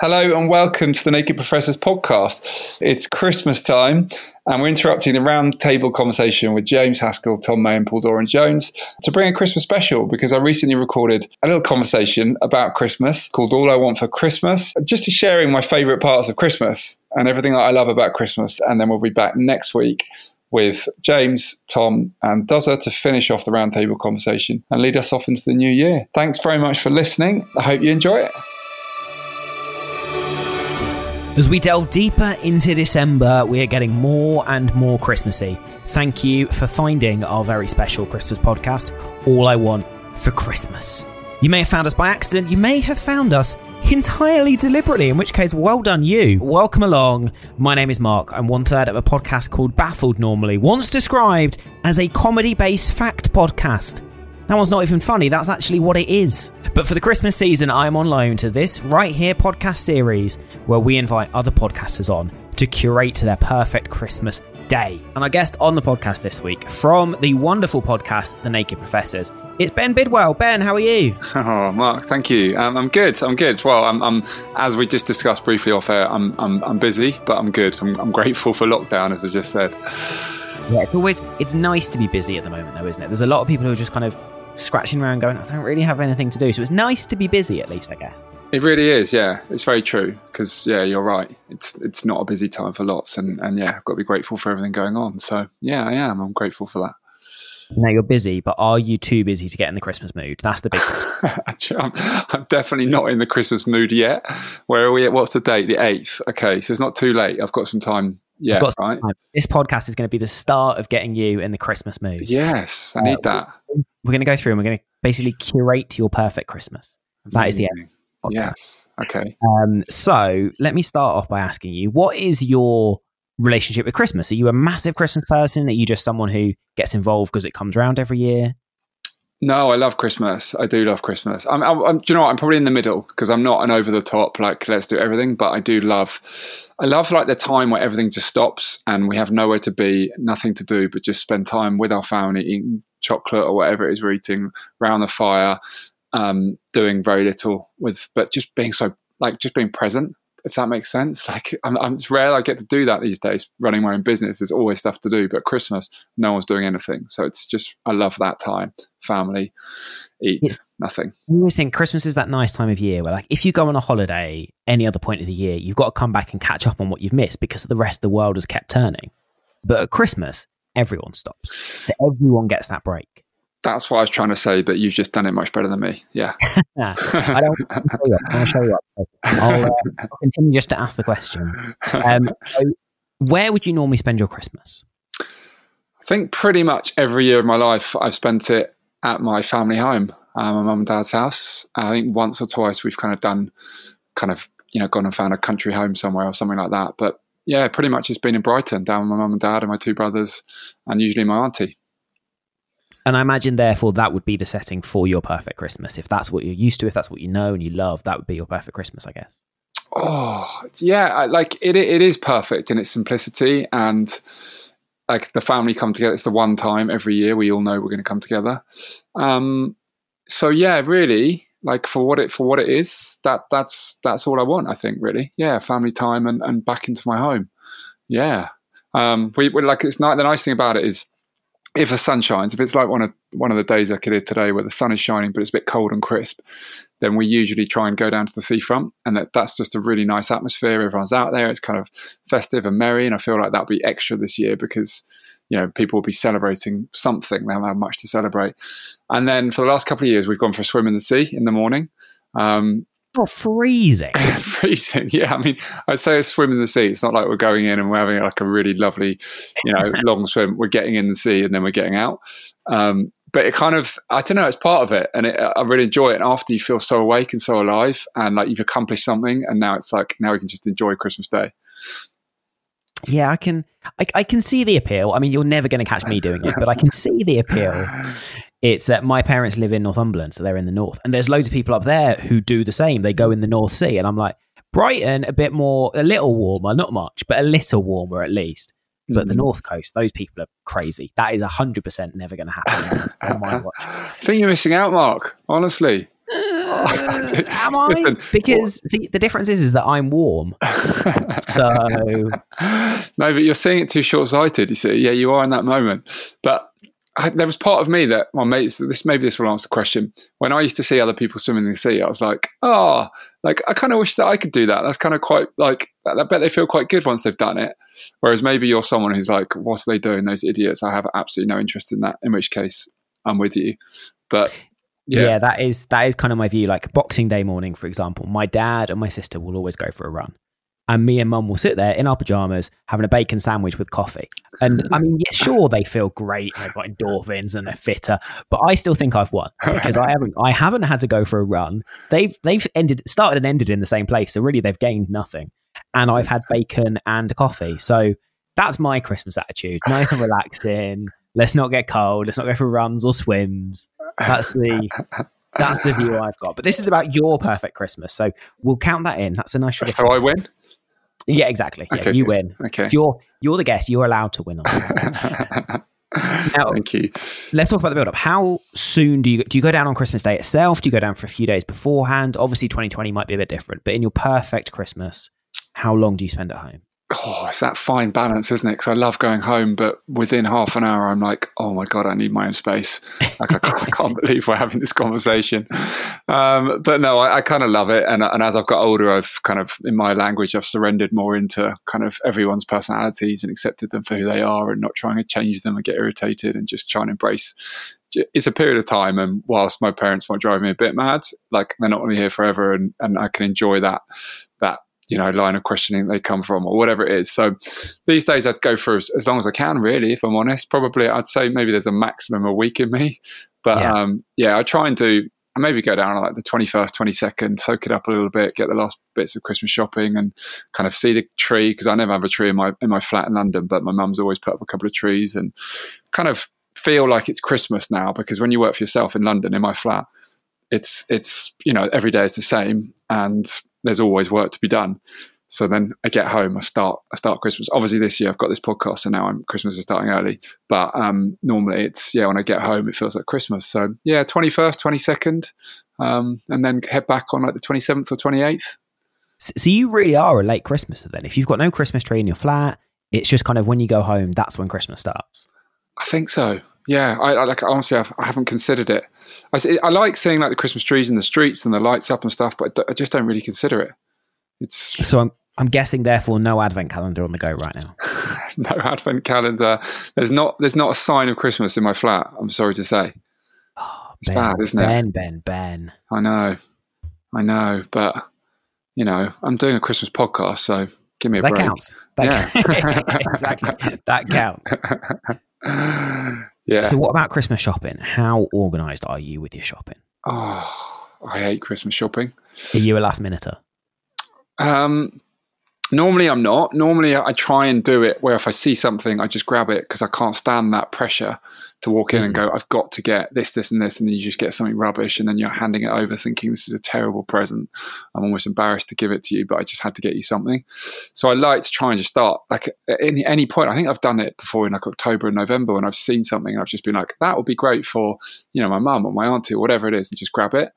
Hello and welcome to the Naked Professors podcast. It's Christmas time and we're interrupting the roundtable conversation with James Haskell, Tom May, and Paul Doran Jones to bring a Christmas special because I recently recorded a little conversation about Christmas called All I Want for Christmas, just sharing my favourite parts of Christmas and everything that I love about Christmas. And then we'll be back next week with James, Tom, and Dozer to finish off the roundtable conversation and lead us off into the new year. Thanks very much for listening. I hope you enjoy it. As we delve deeper into December, we are getting more and more Christmassy. Thank you for finding our very special Christmas podcast, All I Want for Christmas. You may have found us by accident, you may have found us entirely deliberately, in which case, well done, you. Welcome along. My name is Mark. I'm one third of a podcast called Baffled Normally, once described as a comedy based fact podcast. That one's not even funny, that's actually what it is. But for the Christmas season, I'm on loan to this right here podcast series where we invite other podcasters on to curate their perfect Christmas day. And our guest on the podcast this week from the wonderful podcast, The Naked Professors, it's Ben Bidwell. Ben, how are you? Oh, Mark, thank you. Um, I'm good. I'm good. Well, I'm, I'm, as we just discussed briefly off air, I'm, I'm, I'm busy, but I'm good. I'm, I'm grateful for lockdown, as I just said. Yeah, it's always it's nice to be busy at the moment, though, isn't it? There's a lot of people who are just kind of scratching around going, I don't really have anything to do. So it's nice to be busy at least, I guess. It really is, yeah. It's very true because, yeah, you're right. It's it's not a busy time for lots, and and yeah, I've got to be grateful for everything going on. So yeah, I am. I'm grateful for that. Now you're busy, but are you too busy to get in the Christmas mood? That's the big question. I'm, I'm definitely not in the Christmas mood yet. Where are we at? What's the date? The 8th. Okay, so it's not too late. I've got some time yeah, right. This podcast is going to be the start of getting you in the Christmas mood. Yes, I need uh, that. We're going to go through and we're going to basically curate your perfect Christmas. That mm. is the end. Podcast. Yes. Okay. Um, so let me start off by asking you, what is your relationship with Christmas? Are you a massive Christmas person? Are you just someone who gets involved because it comes around every year? No, I love Christmas. I do love Christmas. I'm, I'm, I'm you know, what? I'm probably in the middle because I'm not an over the top like let's do everything, but I do love, I love like the time where everything just stops and we have nowhere to be, nothing to do, but just spend time with our family, eating chocolate or whatever it is we're eating around the fire, um, doing very little with, but just being so like just being present if that makes sense. Like, I'm, I'm, it's rare I get to do that these days. Running my own business, there's always stuff to do, but Christmas, no one's doing anything. So it's just, I love that time. Family, eat, it's, nothing. I always think Christmas is that nice time of year where, like, if you go on a holiday any other point of the year, you've got to come back and catch up on what you've missed because the rest of the world has kept turning. But at Christmas, everyone stops. So everyone gets that break. That's what I was trying to say, but you've just done it much better than me. Yeah. I don't. I'll show you up. I'll, uh, I'll, continue just to ask the question. Um, so where would you normally spend your Christmas? I think pretty much every year of my life, I've spent it at my family home, uh, my mum and dad's house. I think once or twice we've kind of done, kind of, you know, gone and found a country home somewhere or something like that. But yeah, pretty much it's been in Brighton, down with my mum and dad and my two brothers, and usually my auntie. And I imagine, therefore, that would be the setting for your perfect Christmas. If that's what you're used to, if that's what you know and you love, that would be your perfect Christmas, I guess. Oh, yeah. Like it, it is perfect in its simplicity. And like the family come together. It's the one time every year we all know we're going to come together. Um, so yeah, really, like for what it for what it is, that that's that's all I want. I think really, yeah, family time and, and back into my home. Yeah, Um, we, we like it's not the nice thing about it is if the sun shines, if it's like one of one of the days like it is today, where the sun is shining but it's a bit cold and crisp, then we usually try and go down to the seafront, and that, that's just a really nice atmosphere. Everyone's out there; it's kind of festive and merry, and I feel like that'll be extra this year because you know people will be celebrating something. They haven't had much to celebrate, and then for the last couple of years, we've gone for a swim in the sea in the morning. Um, Oh, freezing. freezing. Yeah, I mean, I'd say a swim in the sea. It's not like we're going in and we're having like a really lovely, you know, long swim. We're getting in the sea and then we're getting out. Um, but it kind of, I don't know, it's part of it, and it, I really enjoy it. And after you feel so awake and so alive, and like you've accomplished something, and now it's like now we can just enjoy Christmas Day. Yeah, I can, I, I can see the appeal. I mean, you're never going to catch me doing it, but I can see the appeal. It's uh, my parents live in Northumberland, so they're in the north, and there's loads of people up there who do the same. They go in the North Sea, and I'm like, Brighton, a bit more, a little warmer, not much, but a little warmer at least. But the Mhm. North Coast, those people are crazy. That is 100% never going to happen on my watch. I think you're missing out, Mark. Honestly. Uh, am I? Listen, because see, the difference is, is that I'm warm. So no, but you're seeing it too short-sighted. You see, yeah, you are in that moment. But I, there was part of me that my mates. This maybe this will answer the question. When I used to see other people swimming in the sea, I was like, oh, like I kind of wish that I could do that. That's kind of quite like I bet they feel quite good once they've done it. Whereas maybe you're someone who's like, what are they doing? Those idiots. I have absolutely no interest in that. In which case, I'm with you. But yeah. yeah, that is that is kind of my view. Like Boxing Day morning, for example, my dad and my sister will always go for a run. And me and mum will sit there in our pajamas having a bacon sandwich with coffee. And I mean, yeah, sure, they feel great and they've got endorphins and they're fitter, but I still think I've won because I haven't I haven't had to go for a run. They've they've ended started and ended in the same place. So really they've gained nothing. And I've had bacon and coffee. So that's my Christmas attitude. Nice and relaxing. Let's not get cold. Let's not go for runs or swims. That's the that's the view I've got. But this is about your perfect Christmas, so we'll count that in. That's a nice so I win. Yeah, exactly. Yeah, Okay, you good. win. Okay. It's your you're the guest. You're allowed to win on this. Thank you. Let's talk about the build up. How soon do you do you go down on Christmas Day itself? Do you go down for a few days beforehand? Obviously, 2020 might be a bit different, but in your perfect Christmas, how long do you spend at home? Oh, it's that fine balance, isn't it? Because I love going home, but within half an hour, I'm like, oh my god, I need my own space. Like I can't, I can't believe we're having this conversation. Um, but no, I, I kind of love it, and, and as I've got older, I've kind of, in my language, I've surrendered more into kind of everyone's personalities and accepted them for who they are, and not trying to change them and get irritated, and just try and embrace. It's a period of time, and whilst my parents might drive me a bit mad, like they're not going to be here forever, and and I can enjoy that that you know line of questioning they come from or whatever it is. So these days i'd go for as, as long as i can really if i'm honest. Probably i'd say maybe there's a maximum a week in me. But Yeah. um yeah i try and do maybe go down on like the 21st 22nd soak it up a little bit get the last bits of christmas shopping and kind of see the tree because i never have a tree in my in my flat in london but my mum's always put up a couple of trees and kind of feel like it's christmas now because when you work for yourself in london in my flat it's it's you know every day is the same. And there's always work to be done so then I get home, I start, I start Christmas. Obviously, this year I've got this podcast, so now I'm Christmas is starting early. But um, normally it's yeah, when I get home, it feels like Christmas. So yeah, twenty first, twenty second, um, and then head back on like the twenty seventh or twenty eighth. So, so you really are a late Christmaser then. If you've got no Christmas tree in your flat, it's just kind of when you go home, that's when Christmas starts. I think so. Yeah, I, I like honestly, I've, I haven't considered it. I like seeing like the Christmas trees in the streets and the lights up and stuff, but I just don't really consider it. It's So I'm I'm guessing therefore no advent calendar on the go right now. no advent calendar. There's not there's not a sign of Christmas in my flat. I'm sorry to say. Oh, it's ben, bad, isn't it? Ben, Ben, Ben. I know, I know, but you know, I'm doing a Christmas podcast, so give me a That break. counts. That Yeah. exactly. That counts. Yeah. So what about Christmas shopping? How organised are you with your shopping? oh, I hate Christmas shopping. Are you a last minuter? Um, normally, I'm not. Normally, I try and do it where if I see something, I just grab it because I can't stand that pressure to walk in and go, I've got to get this, this, and this. And then you just get something rubbish. And then you're handing it over thinking, this is a terrible present. I'm almost embarrassed to give it to you, but I just had to get you something. So I like to try and just start like at any, any point. I think I've done it before in like October and November when I've seen something and I've just been like, that would be great for, you know, my mum or my auntie or whatever it is and just grab it.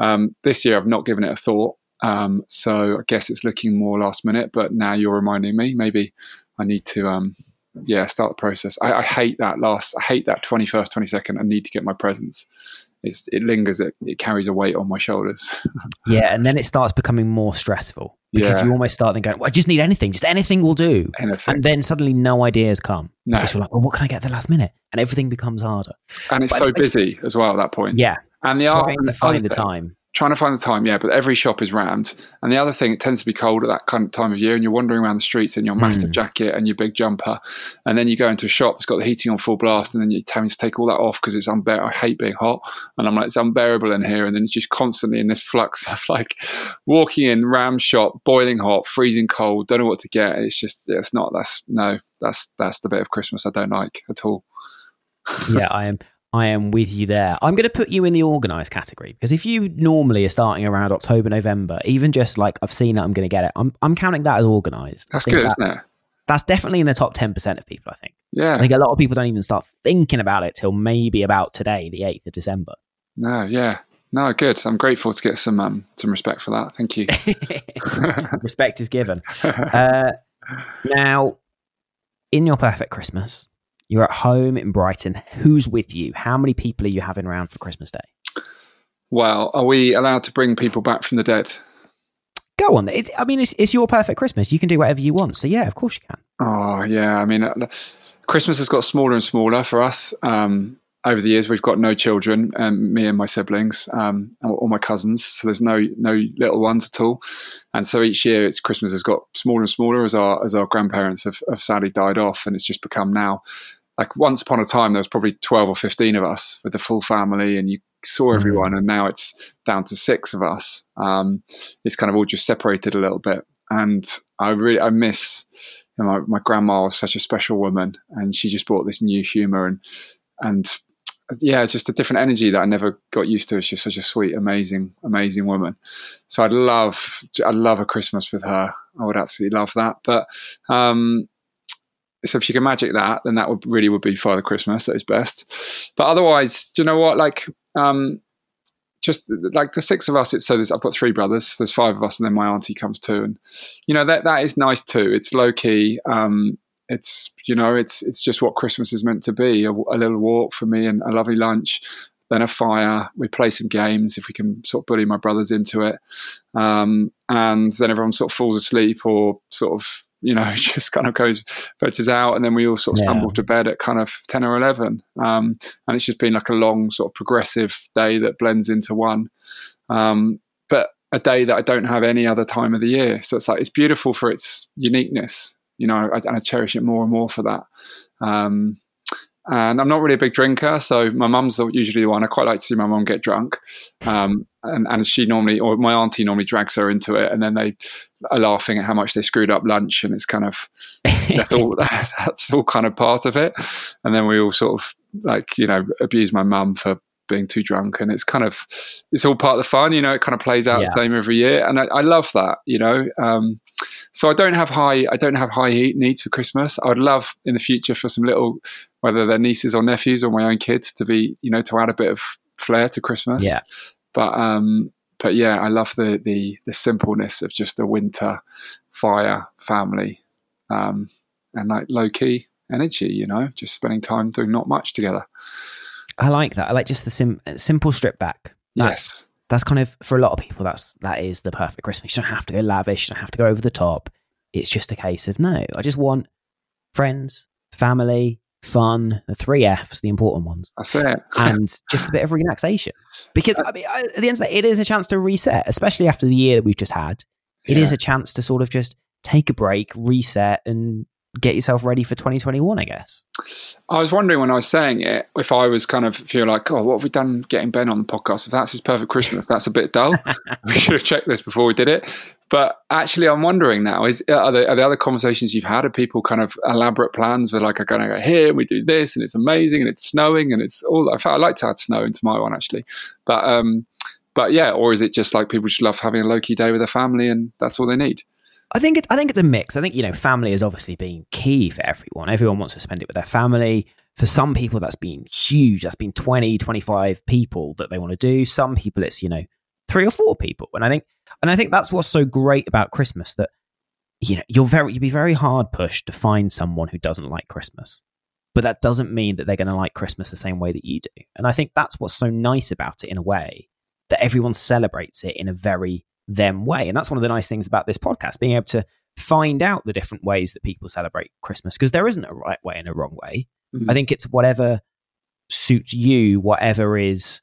Um, this year, I've not given it a thought. Um, so I guess it's looking more last minute, but now you're reminding me maybe I need to um, yeah, start the process. I, I hate that last. I hate that twenty first, twenty second. I need to get my presents. It's, it lingers. It, it carries a weight on my shoulders. yeah, and then it starts becoming more stressful because Yeah. you almost start then going, well, "I just need anything. Just anything will do." Anything. And then suddenly no ideas come. No. Because you're like, well, what can I get at the last minute? And everything becomes harder. and it's But so busy as well at that point. Yeah. and the art and to the find the thing- time. Trying to find the time, yeah. But every shop is rammed, and the other thing, it tends to be cold at that kind of time of year, and you're wandering around the streets in your massive Mm. jacket and your big jumper, and then you go into a shop that's got the heating on full blast, and then you're having to take all that off because it's unbearable. I hate being hot, and I'm like, it's unbearable in here, and then it's just constantly in this flux of like walking in ram shop, boiling hot, freezing cold, don't know what to get. It's just, it's not. That's no, that's that's the bit of Christmas I don't like at all. yeah, I am. I am with you there. I'm going to put you in the organised category because if you normally are starting around October, November, even just like I've seen it, I'm going to get it. I'm I'm counting that as organised. That's good, that- isn't it? That's definitely in the top ten percent of people. I think. Yeah. I think a lot of people don't even start thinking about it till maybe about today, the eighth of December. No, yeah. No, good. I'm grateful to get some um, some respect for that. Thank you. Respect is given. Uh, now, in your perfect Christmas, you're at home in Brighton. Who's with you? How many people are you having around for Christmas Day? well, are we allowed to bring people back from the dead? Go on. It's, I mean, it's, it's your perfect Christmas. You can do whatever you want. So, yeah, of course you can. Oh, yeah. I mean, uh, Christmas has got smaller and smaller for us. Um, over the years, we've got no children, um, me and my siblings, um, or my cousins. So there's no no little ones at all. And so each year, it's Christmas has got smaller and smaller as our as our grandparents have, have sadly died off, and it's just become now. Like once upon a time, there was probably twelve or fifteen of us with the full family, and you saw everyone. And now it's down to six of us. Um, it's kind of all just separated a little bit, and I really I miss you know, my, my grandma was such a special woman and she just brought this new humor and and yeah it's just a different energy that i never got used to. She's such a sweet amazing amazing woman. So i'd love i'd love a christmas with her. I would absolutely love that. But um so if you can magic that then that would really would be father christmas that is best but otherwise do you know what like um just like the six of us, it's so there's I've got three brothers. There's five of us, and then my auntie comes too, and you know that that is nice too. It's low key. Um, it's you know it's it's just what Christmas is meant to be. A, a little walk for me and a lovely lunch, then a fire. We play some games if we can sort of bully my brothers into it, um, and then everyone sort of falls asleep or sort of you know just kind of goes veggies out, and then we all sort of Yeah. stumble to bed at kind of ten or eleven. Um, and it's just been like a long sort of progressive day that blends into one. Um, but a day that I don't have any other time of the year. So it's like it's beautiful for its uniqueness, you know, I, and I cherish it more and more for that. Um, and I'm not really a big drinker, so my mum's usually the one. I quite like to see my mum get drunk, um, and and she normally, or my auntie normally drags her into it, and then they are laughing at how much they screwed up lunch, and it's kind of that's all that's all kind of part of it. And then we all sort of like you know abuse my mum for being too drunk, and it's kind of it's all part of the fun. You know, it kind of plays out Yeah. the same every year, and I, I love that. You know. Um, so I don't have high I don't have high heat needs for Christmas. I would love in the future for some little whether they're nieces or nephews or my own kids to be you know to add a bit of flair to Christmas. Yeah. But um but yeah, I love the the the simpleness of just a winter fire family um and like low key energy, you know, just spending time doing not much together. I like that. I like just the sim- simple strip back. That's yes. that's kind of for a lot of people. That's that is the perfect Christmas. You don't have to go lavish. You don't have to go over the top. It's just a case of no. I just want friends, family, fun. The three Fs, the important ones, That's it. and just a bit of relaxation. Because uh, I mean, at the end of the day, it is a chance to reset, especially after the year that we've just had. It is Yeah. a chance to sort of just take a break, reset, and get yourself ready for 2021. I guess. I was wondering when I was saying it if I was kind of feel like, oh, what have we done getting Ben on the podcast? If that's his perfect Christmas, if that's a bit dull. we should have checked this before we did it. But actually, I'm wondering now: is are there, are other conversations you've had? Are people kind of elaborate plans where like, I'm going to go here and we do this and it's amazing and it's snowing and it's all. I like to add snow into my one actually, but um, but yeah, or is it just like people just love having a low key day with their family and that's all they need? I think it, I think it's a mix. I think you know, family has obviously been key for everyone. Everyone wants to spend it with their family. For some people, that's been huge. That's been 20, 25 people that they want to do. Some people, it's you know three or four people. And I think, and I think that's what's so great about Christmas that you know, you're very you'd be very hard pushed to find someone who doesn't like Christmas. But that doesn't mean that they're going to like Christmas the same way that you do. And I think that's what's so nice about it in a way that everyone celebrates it in a very them way. And that's one of the nice things about this podcast, being able to find out the different ways that people celebrate Christmas because there isn't a right way and a wrong way. Mm-hmm. I think it's whatever suits you, whatever is,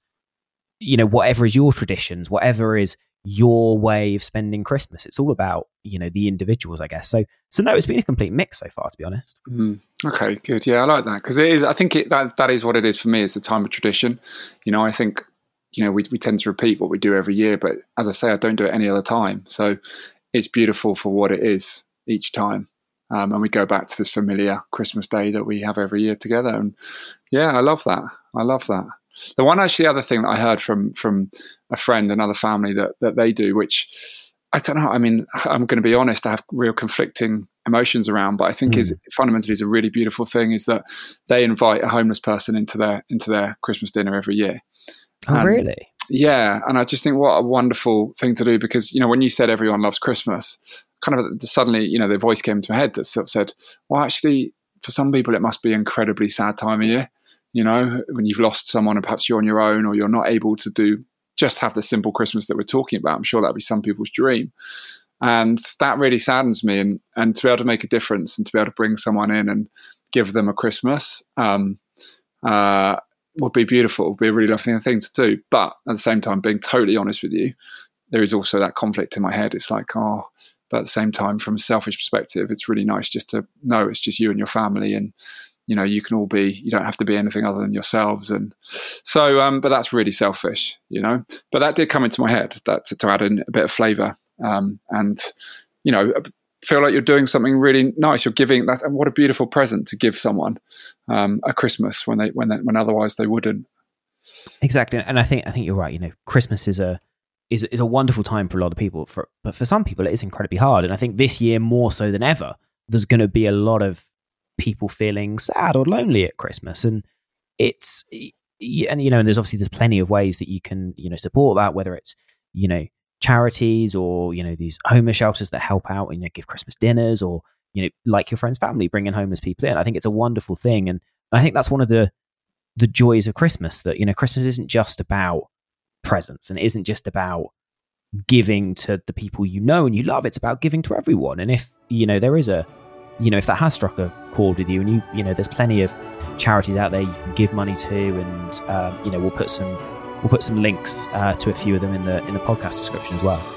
you know, whatever is your traditions, whatever is your way of spending Christmas. It's all about you know the individuals, I guess. So so no, it's been a complete mix so far, to be honest. Mm. Okay, good. Yeah, I like that because it is. I think it, that that is what it is for me. It's a time of tradition. You know, I think you know we we tend to repeat what we do every year, but as I say, I don't do it any other time. So it's beautiful for what it is each time. Um, and we go back to this familiar Christmas day that we have every year together. And yeah, I love that. I love that. The one actually other thing that I heard from from a friend, another family that that they do, which I don't know. I mean, I'm going to be honest. I have real conflicting emotions around, but I think mm. is fundamentally is a really beautiful thing is that they invite a homeless person into their into their Christmas dinner every year. Oh, and, really? Yeah, and I just think what a wonderful thing to do because you know when you said everyone loves Christmas, kind of suddenly you know the voice came into my head that sort of said, well, actually, for some people it must be an incredibly sad time of year you know, when you've lost someone and perhaps you're on your own or you're not able to do just have the simple Christmas that we're talking about. I'm sure that'd be some people's dream. And that really saddens me. And, and to be able to make a difference and to be able to bring someone in and give them a Christmas um, uh, would be beautiful, would be a really lovely thing to do. But at the same time, being totally honest with you, there is also that conflict in my head. It's like, oh, but at the same time, from a selfish perspective, it's really nice just to know it's just you and your family and you know you can all be you don't have to be anything other than yourselves. And so um but that's really selfish you know but that did come into my head that to, to add in a bit of flavor um and you know feel like you're doing something really nice. You're giving that and what a beautiful present to give someone um a christmas when they when they, when otherwise they wouldn't. Exactly and i think i think you're right you know christmas is a is, is a wonderful time for a lot of people for but for some people it is incredibly hard and i think this year more so than ever there's going to be a lot of people feeling sad or lonely at Christmas. And it's, and you know, and there's obviously there's plenty of ways that you can, you know, support that, whether it's, you know, charities or, you know, these homeless shelters that help out and, you know, give Christmas dinners or, you know, like your friend's family, bringing homeless people in. I think it's a wonderful thing. And I think that's one of the, the joys of Christmas that, you know, Christmas isn't just about presents and it isn't just about giving to the people you know and you love. It's about giving to everyone. And if, you know, there is a, you know, if that has struck a chord with you, and you, you know, there's plenty of charities out there you can give money to, and um, you know, we'll put some we'll put some links uh, to a few of them in the in the podcast description as well.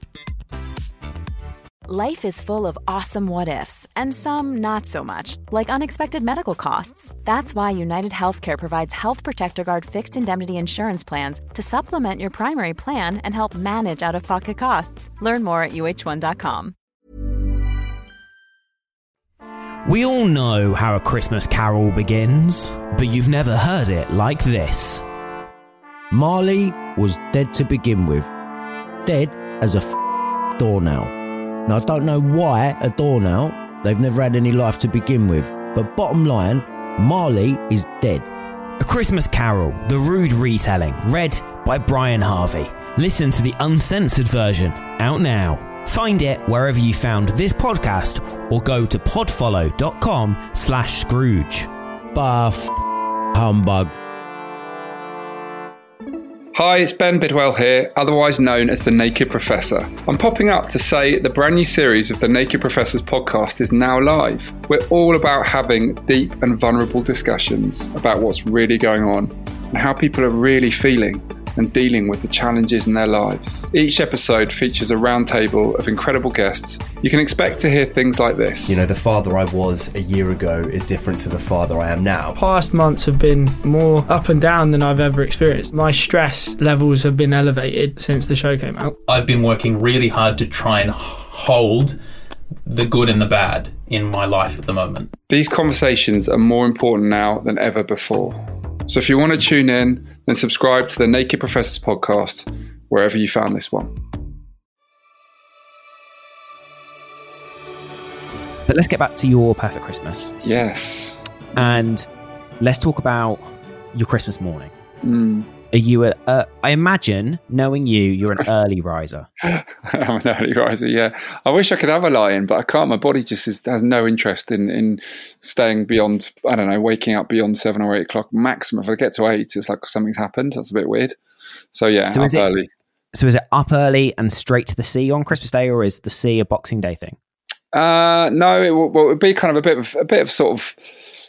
Life is full of awesome what ifs, and some not so much, like unexpected medical costs. That's why United Healthcare provides Health Protector Guard fixed indemnity insurance plans to supplement your primary plan and help manage out of pocket costs. Learn more at uh1.com. We all know how a Christmas carol begins, but you've never heard it like this. Marley was dead to begin with, dead as a f- doornail. Now, I don't know why a now. they've never had any life to begin with, but bottom line, Marley is dead. A Christmas Carol, the rude retelling, read by Brian Harvey. Listen to the uncensored version, out now. Find it wherever you found this podcast or go to podfollow.com slash Scrooge. Buff humbug. Hi, it's Ben Bidwell here, otherwise known as the Naked Professor. I'm popping up to say the brand new series of the Naked Professors podcast is now live. We're all about having deep and vulnerable discussions about what's really going on and how people are really feeling and dealing with the challenges in their lives. Each episode features a roundtable of incredible guests. You can expect to hear things like this. You know, the father I was a year ago is different to the father I am now. Past months have been more up and down than I've ever experienced. My stress levels have been elevated since the show came out. I've been working really hard to try and hold the good and the bad in my life at the moment. These conversations are more important now than ever before. So if you want to tune in, then subscribe to the Naked Professors podcast wherever you found this one. But let's get back to your perfect Christmas. Yes. And let's talk about your Christmas morning. Mm. Are you a, uh, I imagine, knowing you, you're an early riser. I'm an early riser, yeah. I wish I could have a lie-in, but I can't. My body just is, has no interest in, in staying beyond, I don't know, waking up beyond seven or eight o'clock maximum. If I get to eight, it's like something's happened. That's a bit weird. So yeah, So up is it- early. So is it up early and straight to the sea on Christmas Day, or is the sea a Boxing Day thing? Uh, no, it well, it would be kind of a bit of a bit of sort of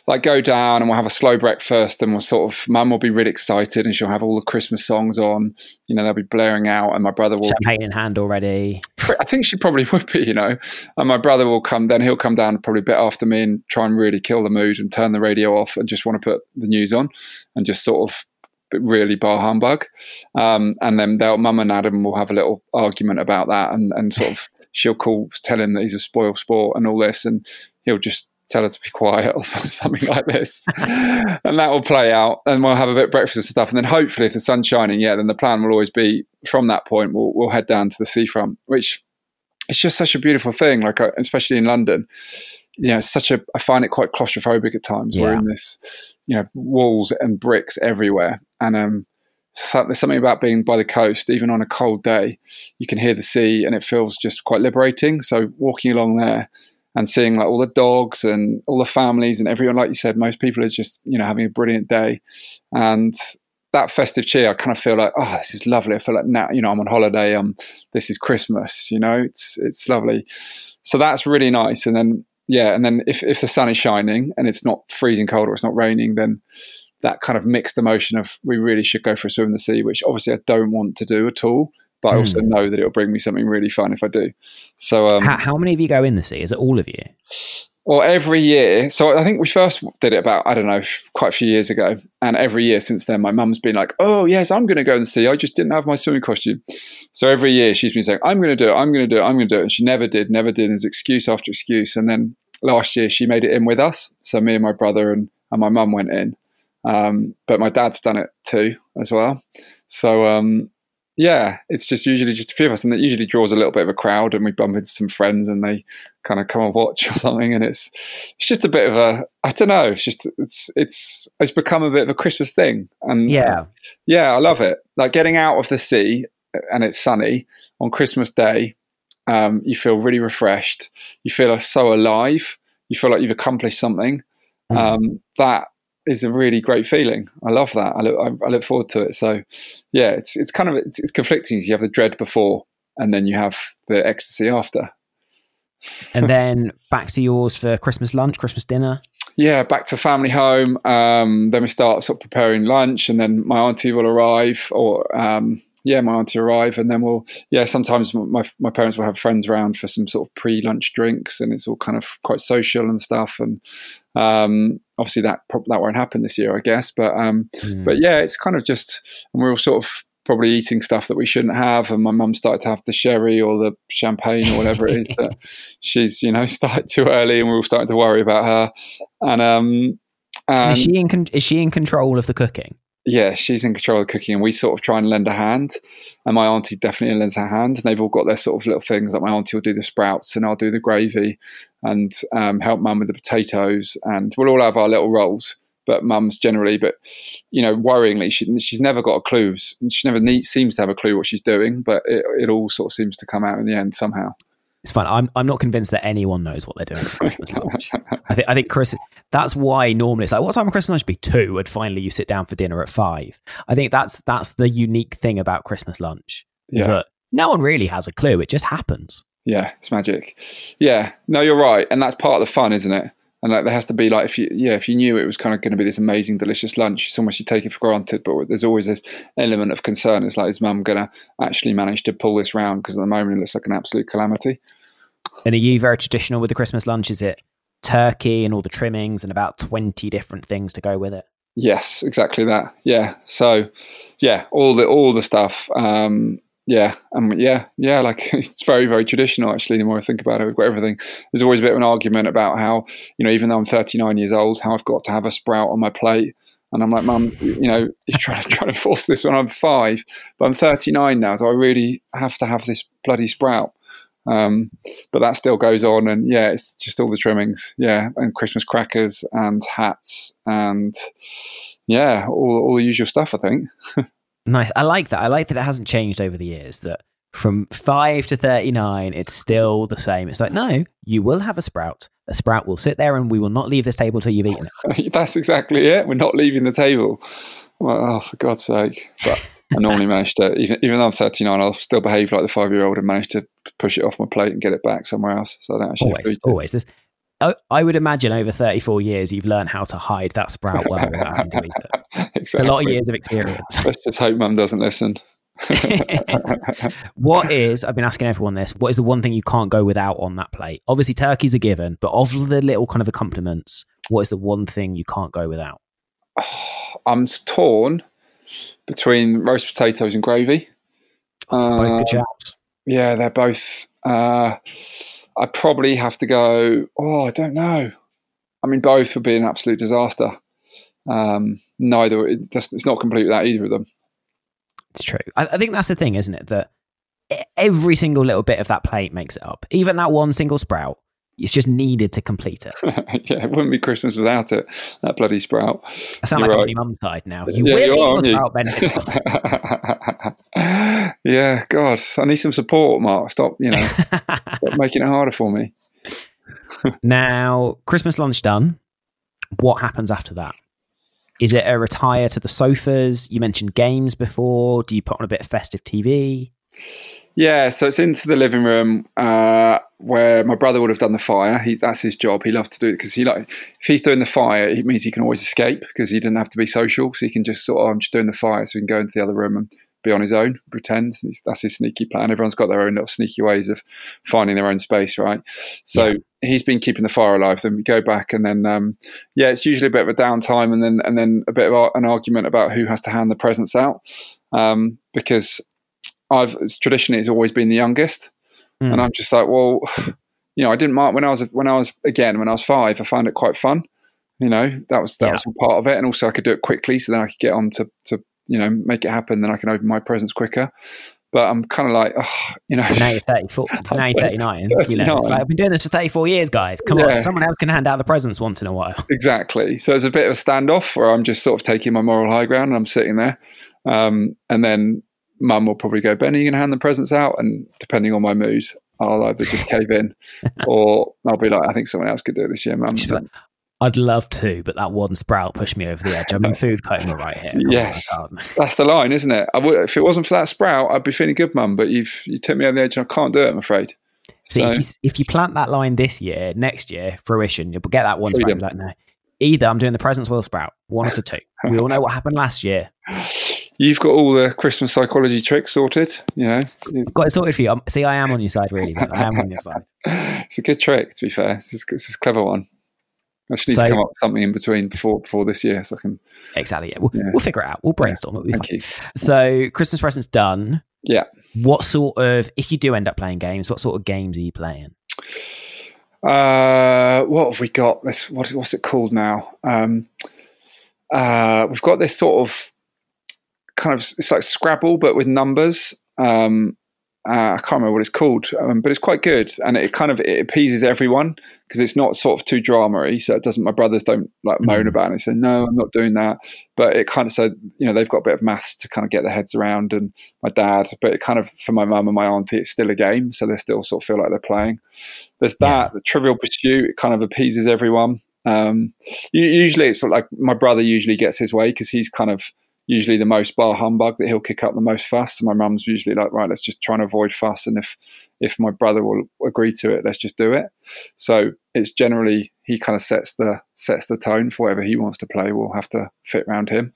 like go down and we'll have a slow breakfast and we'll sort of mum will be really excited and she'll have all the Christmas songs on. You know, they'll be blaring out and my brother will. Champagne in hand already. I think she probably would be, you know. And my brother will come, then he'll come down probably a bit after me and try and really kill the mood and turn the radio off and just want to put the news on and just sort of really bar humbug. Um, and then they'll, mum and Adam will have a little argument about that and, and sort of she'll call, tell him that he's a spoil sport and all this. And he'll just tell her to be quiet or something like this. and that will play out. And we'll have a bit of breakfast and stuff. And then hopefully, if the sun's shining, yeah, then the plan will always be from that point, we'll, we'll head down to the seafront, which it's just such a beautiful thing, like uh, especially in London. You know, it's such a I find it quite claustrophobic at times. We're in this, you know, walls and bricks everywhere, and um, so, there's something about being by the coast, even on a cold day, you can hear the sea, and it feels just quite liberating. So walking along there and seeing like all the dogs and all the families and everyone, like you said, most people are just you know having a brilliant day, and that festive cheer, I kind of feel like, oh, this is lovely. I feel like now, you know, I'm on holiday. Um, this is Christmas. You know, it's it's lovely. So that's really nice. And then yeah, and then if if the sun is shining and it's not freezing cold or it's not raining, then that kind of mixed emotion of we really should go for a swim in the sea, which obviously I don't want to do at all. But I also Hmm. know that it'll bring me something really fun if I do. So um, how, how many of you go in the sea? Is it all of you? well, every year. So I think we first did it about, I don't know, quite a few years ago. And every year since then, my mum's been like, oh, yes, I'm going to go in the sea. I just didn't have my swimming costume. So every year she's been saying, I'm going to do it. I'm going to do it. I'm going to do it. And she never did, never did. As excuse after excuse. And then last year she made it in with us. So me and my brother and, and my mum went in. Um, but my dad's done it too as well. So, um, yeah, it's just usually just a few of us, and it usually draws a little bit of a crowd, and we bump into some friends, and they kind of come and watch or something, and it's it's just a bit of a I don't know, it's just it's it's it's become a bit of a Christmas thing, and Yeah. yeah, I love it. Like getting out of the sea and it's sunny on Christmas Day, um, you feel really refreshed. You feel so alive. You feel like you've accomplished something. Um, that is a really great feeling. I love that. I look, I, look forward to it. So, yeah, it's it's kind of it's, it's conflicting. You have the dread before, and then you have the ecstasy after. And then back to yours for Christmas lunch, Christmas dinner. Yeah, back to family home. Um, then we start sort of preparing lunch, and then my auntie will arrive, or um, yeah, my auntie arrive, and then we'll yeah. Sometimes my my parents will have friends around for some sort of pre-lunch drinks, and it's all kind of quite social and stuff. And um, obviously that that won't happen this year, I guess. But um, but yeah, it's kind of just, and we're all sort of probably eating stuff that we shouldn't have. And my mum started to have the sherry or the champagne or whatever it is that she's, you know, started too early and we're all starting to worry about her. And, um, and is she in con- is she in control of the cooking? Yeah, she's in control of the cooking, and we sort of try and lend a hand. And my auntie definitely lends a hand, and they've all got their sort of little things. Like my auntie will do the sprouts, and I'll do the gravy, and um, help mum with the potatoes, and we'll all have our little roles. But mum's generally, but you know, worryingly, she, she's never got a clue. She never need, seems to have a clue what she's doing, but it, it all sort of seems to come out in the end somehow. It's fine. I'm I'm not convinced that anyone knows what they're doing for Christmas lunch. I think I think Chris. That's why normally it's like, what time of Christmas lunch be two, and finally you sit down for dinner at five. I think that's that's the unique thing about Christmas lunch is Yeah. that no one really has a clue. It just happens. Yeah, it's magic. Yeah, no, you're right, and that's part of the fun, isn't it? And like, there has to be like, if you, yeah, if you knew it was kind of going to be this amazing, delicious lunch, it's almost you take it for granted. But there's always this element of concern. It's like, is mum going to actually manage to pull this round? Because at the moment, it looks like an absolute calamity. And are you very traditional with the Christmas lunch? Is it turkey and all the trimmings and about twenty different things to go with it? Yes, exactly that. Yeah. So, yeah, all the all the stuff. Um, yeah, um, yeah, yeah. Like it's very, very traditional. Actually, the more I think about it, we've got everything. There's always a bit of an argument about how you know, even though I'm 39 years old, how I've got to have a sprout on my plate. And I'm like, Mum, you know, you're trying, trying to force this when I'm five, but I'm 39 now, so I really have to have this bloody sprout. Um, but that still goes on, and yeah, it's just all the trimmings, yeah, and Christmas crackers and hats and yeah, all, all the usual stuff. I think. Nice. I like that. I like that it hasn't changed over the years. That from five to thirty-nine, it's still the same. It's like, no, you will have a sprout. A sprout will sit there, and we will not leave this table till you've eaten it. That's exactly it. We're not leaving the table. Like, oh, for God's sake! But I normally manage to, even even though I'm 39, I'll still behave like the five year old and manage to push it off my plate and get it back somewhere else. So I don't actually Always, always. This, I, would imagine over thirty-four years, you've learned how to hide that sprout well without having to eat. It's a lot of years of experience. Let's just hope Mum doesn't listen. what is I've been asking everyone this? What is the one thing you can't go without on that plate? Obviously, turkey's a given, but of the little kind of accompaniments, what is the one thing you can't go without? I'm torn between roast potatoes and gravy. Both good Um. Yeah, they're both. Uh, I probably have to go. Oh, I don't know. I mean, both would be an absolute disaster. Um, neither. It just, it's not complete without either of them. It's true. I, I think that's the thing, isn't it? That every single little bit of that plate makes it up. Even that one single sprout, it's just needed to complete it. yeah, it wouldn't be Christmas without it. That bloody sprout. I sound You're like I'm right. on your mum's side now. You Yeah, will are, your aren't you? sprout, Benedict. yeah, God, I need some support, Mark. Stop, you know, stop making it harder for me. now, Christmas lunch done. What happens after that? Is it a retire to the sofas? You mentioned games before. Do you put on a bit of festive TV? Yeah, so it's into the living room uh, where my brother would have done the fire. He, that's his job. He loves to do it because he like if he's doing the fire, it means he can always escape because he didn't have to be social. So he can just sort of I'm just doing the fire, so he can go into the other room and be on his own, pretend. That's his sneaky plan. Everyone's got their own little sneaky ways of finding their own space, right? So he's been keeping the fire alive. Then we go back, and then um, yeah, it's usually a bit of a downtime, and then and then a bit of an argument about who has to hand the presents out um, because I've traditionally it's always been the youngest, Hmm. and I'm just like, well, you know, I didn't mind when I was when I was again when I was five. I found it quite fun. You know, that was that Yeah. was all part of it, and also I could do it quickly, so then I could get on to to you know make it happen. Then I can open my presents quicker. But I'm kind of like, oh, you know, Now you're 34. now you're 39. You know, it's like, I've been doing this for 34 years, guys. Come Yeah. on. Someone else can hand out the presents once in a while. Exactly. So it's a bit of a standoff where I'm just sort of taking my moral high ground and I'm sitting there. Um, and then mum will probably go, Ben, are you going to hand the presents out? And depending on my mood, I'll either just cave in or I'll be like, I think someone else could do it this year, mum. Just be like, I'd love to, but that one sprout pushed me over the edge. I'm in food coma right here. Yes, that's the line, isn't it? I would, if it wasn't for that sprout, I'd be feeling good, mum. But you've you took me over the edge, and I can't do it. I'm afraid. See, So- if, you, if you plant that line this year, next year, fruition, you'll get that one sprout. Freedom. You'll Like, no. Either I'm doing the presents will sprout, one of the two. We all know what happened last year. You've got all the Christmas psychology tricks sorted. You know, Got it sorted for you. Um, See, I am on your side, really. Man. I am on your side. it's a good trick. To be fair, is, this is a clever one. I just need So- to come up with something in between before before this year, so I can. Exactly. Yeah. We'll, Yeah. we'll figure it out. We'll brainstorm. It'll be Thank fine. you. So, Christmas presents done. Yeah. What sort of, if you do end up playing games, what sort of games are you playing? Uh, what have we got? This what, what's it called now? Um, uh, we've got this sort of kind of it's like Scrabble, but with numbers. Um, uh, I can't remember what it's called, um, but it's quite good, and it kind of it appeases everyone because it's not sort of too dramery. So it doesn't. My brothers don't like moan about it and say, "No, I'm not doing that." But it kind of said, you know, they've got a bit of maths to kind of get their heads around, and my dad. But it kind of for my mum and my auntie, it's still a game, so they still sort of feel like they're playing. There's that. The Trivial Pursuit it kind of appeases everyone. Um, usually, it's like my brother usually gets his way because he's kind of usually the most bar humbug that he'll kick up the most fuss. And my mum's usually like, right, let's just try and avoid fuss. And if if my brother will agree to it, let's just do it. So it's generally he kind of sets the sets the tone for whatever he wants to play. We'll have to fit around him.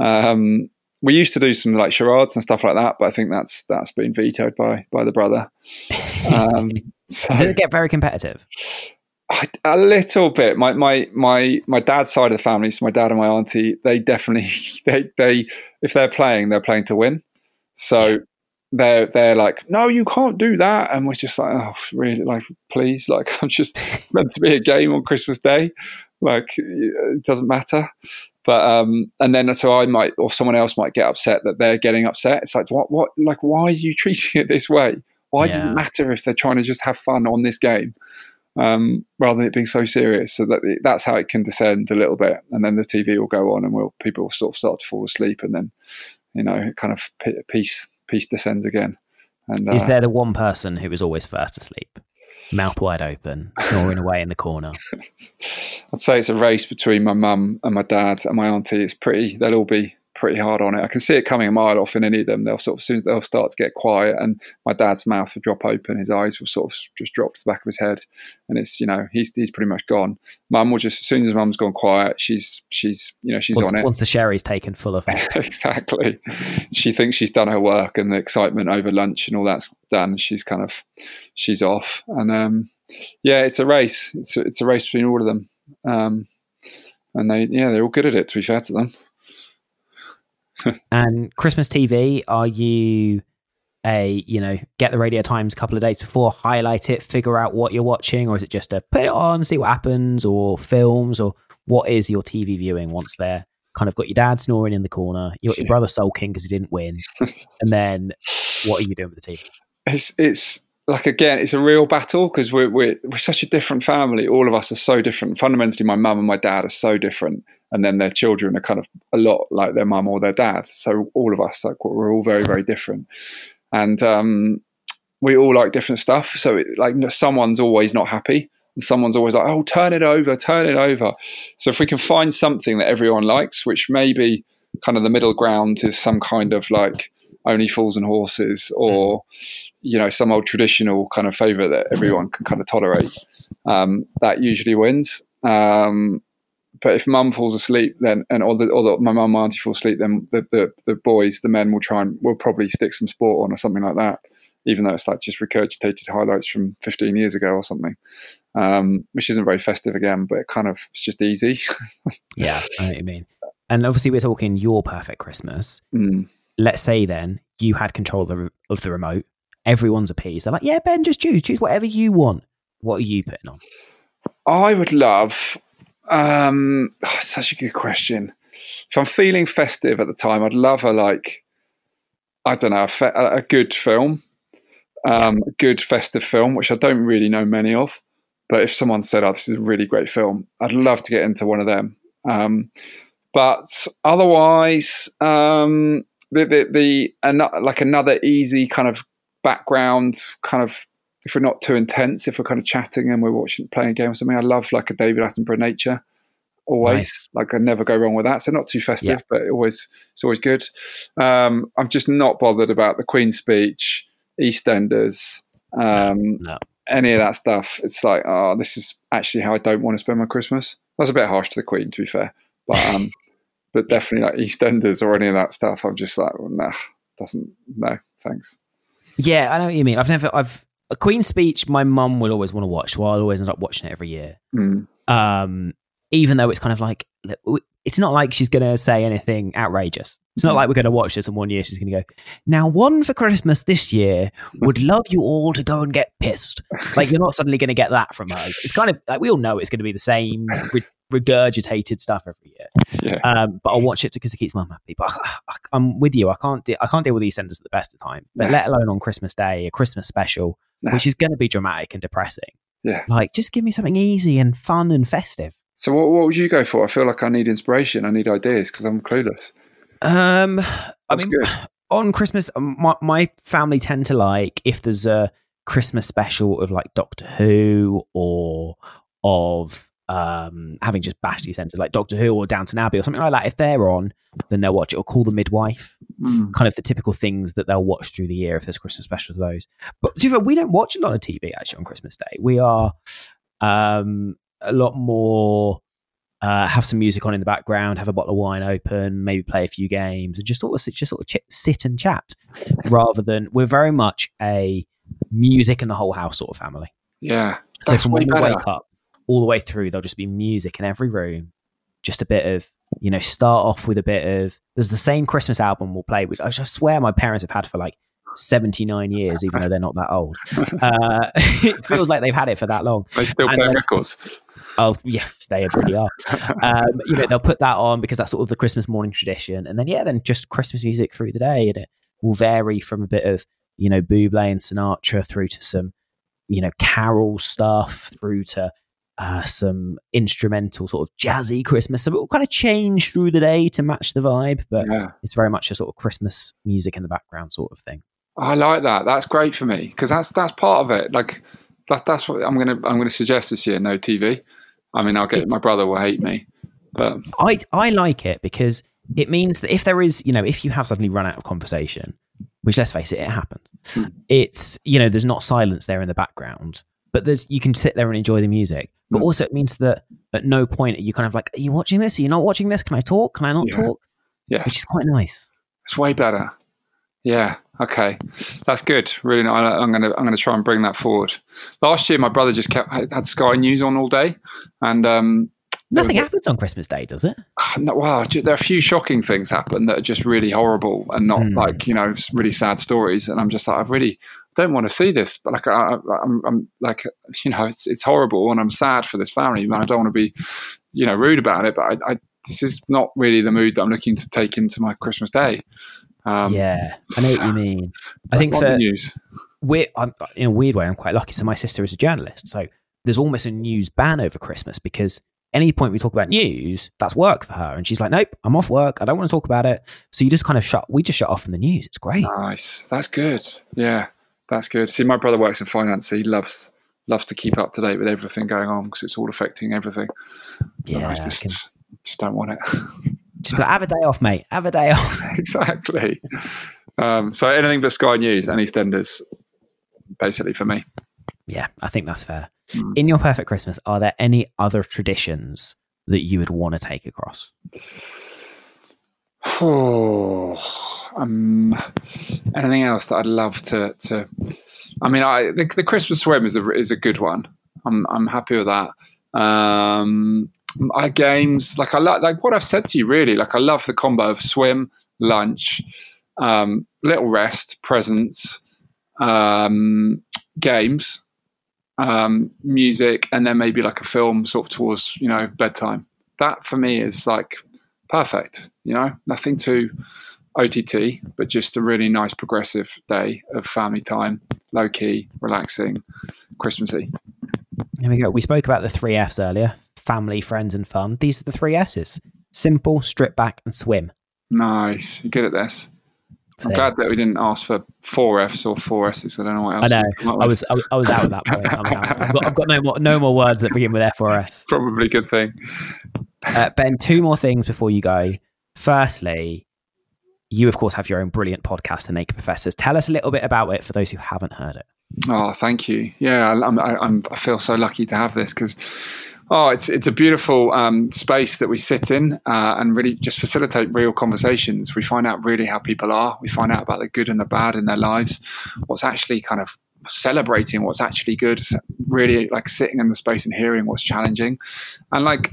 Um, we used to do some like charades and stuff like that, but I think that's that's been vetoed by by the brother. Um, so, Did it get very competitive? A little bit. My my my my dad's side of the family, so my dad and my auntie, they definitely they they if they're playing, they're playing to win. So they're they're like, no, you can't do that, and we're just like, oh, really? Like, please, like, I'm just it's meant to be a game on Christmas Day, like it doesn't matter. But um, and then so I might or someone else might get upset that they're getting upset. It's like, what what like why are you treating it this way? Why yeah. does it matter if they're trying to just have fun on this game? Um, rather than it being so serious. So that that's how it can descend a little bit, and then the TV will go on, and we'll people will sort of start to fall asleep, and then you know it kind of peace peace descends again. And, Is uh, there the one person who is always first asleep, mouth wide open, snoring away in the corner? I'd say it's a race between my mum and my dad and my auntie. It's pretty. They'll all be pretty hard on it. I can see it coming a mile off in any of them. They'll sort of soon they'll start to get quiet, and my dad's mouth will drop open. His eyes will sort of just drop to the back of his head, and it's you know he's he's pretty much gone. Mum will just as soon as mum's gone quiet, she's she's you know she's once, on it. Once the sherry's taken full effect, exactly. She thinks she's done her work, and the excitement over lunch and all that's done. She's kind of she's off, and um, yeah, it's a race. It's a, it's a race between all of them. Um, and they yeah they're all good at it to be fair to them and Christmas TV, are you a you know get the radio times a couple of days before, highlight it, figure out what you're watching, or is it just a put it on, see what happens, or films, or what is your TV viewing once they're kind of got your dad snoring in the corner, you got your brother sulking because he didn't win, and then what are you doing with the TV? It's it's like again, it's a real battle because we're, we're we're such a different family. All of us are so different. Fundamentally, my mum and my dad are so different, and then their children are kind of a lot like their mum or their dad. So all of us, like, we're all very very different, and um, we all like different stuff. So it, like someone's always not happy, and someone's always like, "Oh, turn it over, turn it over." So if we can find something that everyone likes, which maybe kind of the middle ground is some kind of like only fools and horses or you know some old traditional kind of favorite that everyone can kind of tolerate um, that usually wins. Um, but if mum falls asleep then and or, the, or the, my mum and auntie falls asleep then the, the, the boys the men will try and will probably stick some sport on or something like that even though it's like just regurgitated highlights from 15 years ago or something. Um, which isn't very festive again but it kind of it's just easy. Yeah i know what you mean. And obviously we're talking your perfect christmas. Mm let's say then you had control of the, of the remote, everyone's appeased. They're like, yeah, Ben, just choose, choose whatever you want. What are you putting on? I would love, um, oh, such a good question. If I'm feeling festive at the time, I'd love a like, I don't know, a, fe- a good film, um, a good festive film, which I don't really know many of. But if someone said, "Oh, this is a really great film," I'd love to get into one of them. Um, but otherwise, um, the the, the an- like another easy kind of background kind of if we're not too intense, if we're kind of chatting and we're watching playing a game or something, I love like a David Attenborough nature. Always nice. like I never go wrong with that. So not too festive, yeah. but it always it's always good. Um, I'm just not bothered about the Queen's speech, EastEnders, um, no. any of that stuff. It's like, oh, this is actually how I don't want to spend my Christmas. That's a bit harsh to the Queen, to be fair, but um, but definitely like EastEnders or any of that stuff. I'm just like, well, nah, doesn't no, thanks. Yeah, I know what you mean. I've never, I've a Queen's speech. My mum will always want to watch, so I'll always end up watching it every year. Mm. Um, even though it's kind of like it's not like she's going to say anything outrageous. It's not Mm. like we're going to watch this and one year she's going to go, now one for Christmas this year would love you all to go and get pissed. Like you're not suddenly going to get that from her. It's kind of like we all know it's going to be the same regurgitated stuff every year. Yeah. Um, but I'll watch it because it keeps mum happy. But I, I, I'm with you. I can't. De- I can't deal with EastEnders at the best of time. But No. let alone on Christmas Day, a Christmas special, No. which is going to be dramatic and depressing. Yeah. Like, just give me something easy and fun and festive. So what, what would you go for? I feel like I need inspiration. I need ideas because I'm clueless. Um, I That's mean, good. on Christmas, um, my, my family tend to like if there's a Christmas special of like Doctor Who or of um having just bashed EastEnders like Doctor Who or Downton Abbey or something like that. If they're on, then they'll watch it or call the midwife. Mm. Kind of the typical things that they'll watch through the year if there's Christmas specials those. But to be fair, we don't watch a lot of TV actually on Christmas Day. We are um a lot more uh, have some music on in the background, have a bottle of wine open, maybe play a few games, and just sort of sit- just sort of ch- sit and chat, rather than we're very much a music and the whole house sort of family. Yeah. So from when we wake up all the way through, there'll just be music in every room. Just a bit of, you know, start off with a bit of. There's the same Christmas album we'll play, which I just swear my parents have had for like 79 years, even though they're not that old. Uh, it feels like they've had it for that long. They still And play records. Oh yeah, they really are. Um, you know, they'll put that on because that's sort of the Christmas morning tradition, and then yeah, then just Christmas music through the day, and it will vary from a bit of you know Bublé and Sinatra through to some you know carol stuff through to uh, some instrumental sort of jazzy Christmas. So it will kind of change through the day to match the vibe, but Yeah. it's very much a sort of Christmas music in the background sort of thing. I like that. That's great for me because that's that's part of it. Like that, that's what I'm gonna I'm gonna suggest this year. No TV. I mean, I'll get It's- my brother will hate me, but I I like it because it means that if there is, you know, if you have suddenly run out of conversation, which let's face it, it happens. It's you know, there's not silence there in the background, but there's you can sit there and enjoy the music. But also, it means that at no point are you kind of like, are you watching this? Are you not watching this? Can I talk? Can I not Yeah. talk? yeah, Which is quite nice. it's way better. Yeah. Okay, that's good. Really, ni- I- I'm gonna I'm gonna try and bring that forward. Last year, my brother just kept had Sky News on all day, and um, Nothing was- happens on Christmas Day, does it? no, wow, there are a few shocking things happen that are just really horrible and not Hmm. like you know really sad stories. And I'm just like, I've really don't want to see this, but like I, I- I'm, I'm like you know it's it's horrible, and I'm sad for this family, and I don't want to be you know rude about it, but I, I this is not really the mood that I'm looking to take into my Christmas day. Um, yeah, I know what you mean. I think for news. we're I'm, in a weird way, I'm quite lucky. So my sister is a journalist, so there's almost a news ban over Christmas because any point we talk about news, that's work for her, and she's like, "Nope, I'm off work. I don't want to talk about it." So you just kind of shut. We just shut off from the news. It's great. Nice. That's good. Yeah, that's good. See, my brother works in finance. So he loves loves to keep up to date with everything going on because it's all affecting everything. Yeah, I I just can- just don't want it. just be like, have a day off, mate. Have a day off. exactly. Um, so anything but Sky News and EastEnders, basically for me. yeah, I think that's fair. Hmm. In your perfect Christmas, are there any other traditions that you would want to take across? Oh, um, anything else that I'd love to to? I mean, I the, the Christmas swim is a is a good one. I'm I'm happy with that. Um, I games like I like like what I've said to you really. Like I love the combo of swim, lunch, um, little rest, presents, um, games, um, music, and then maybe like a film sort of towards you know bedtime. That for me is like perfect. You know, nothing too OTT, but just a really nice progressive day of family time, low key, relaxing, Christmassy. Here we go. We spoke about the three F's earlier family, friends, and fun. These are the three S's simple, strip back, and swim. Nice. You're good at this. I'm glad that we didn't ask for four F's or four S's. I don't know what else. know. we've come up I was I, was- I was out at that point. Out. I've, got, I've got no more no more words that begin with F or S. Probably a good thing. Uh, ben, two more things before you go. Firstly, you of course have your own brilliant podcast, The Naked Professors. Tell us a little bit about it for those who haven't heard it. Oh, thank you. Yeah, I- I'm, I'm, I feel so lucky to have this because, oh, it's it's a beautiful um, space that we sit in uh, and really just facilitate real conversations. We find out really how people are. We find out about the good and the bad in their lives. What's actually kind of celebrating what's actually good. Really like sitting in the space and hearing what's challenging, and like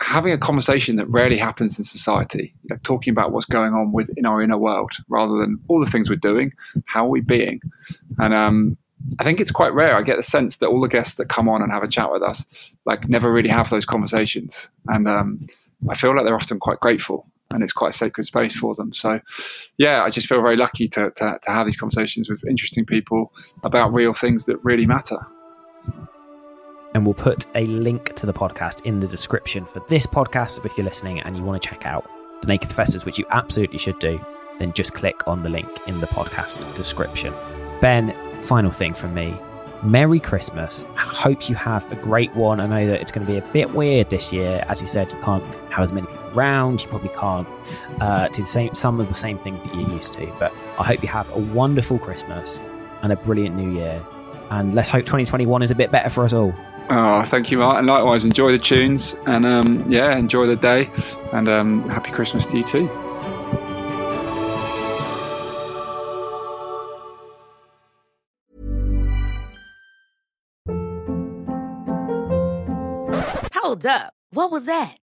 having a conversation that rarely happens in society, talking about what's going on within our inner world rather than all the things we're doing. How are we being? And um, I think it's quite rare. I get the sense that all the guests that come on and have a chat with us, like, never really have those conversations. And um, I feel like they're often quite grateful and it's quite a sacred space for them. So, yeah, I just feel very lucky to, to, to have these conversations with interesting people about real things that really matter. And we'll put a link to the podcast in the description for this podcast. If you're listening and you want to check out The Naked Professors, which you absolutely should do, then just click on the link in the podcast description. Ben, final thing from me. Merry Christmas. I hope you have a great one. I know that it's going to be a bit weird this year. As you said, you can't have as many people around. You probably can't uh, do the same, some of the same things that you're used to. But I hope you have a wonderful Christmas and a brilliant new year. And let's hope 2021 is a bit better for us all. Oh, thank you, Martin. And likewise, enjoy the tunes and um, yeah, enjoy the day. And um, happy Christmas to you too. Hold up. What was that?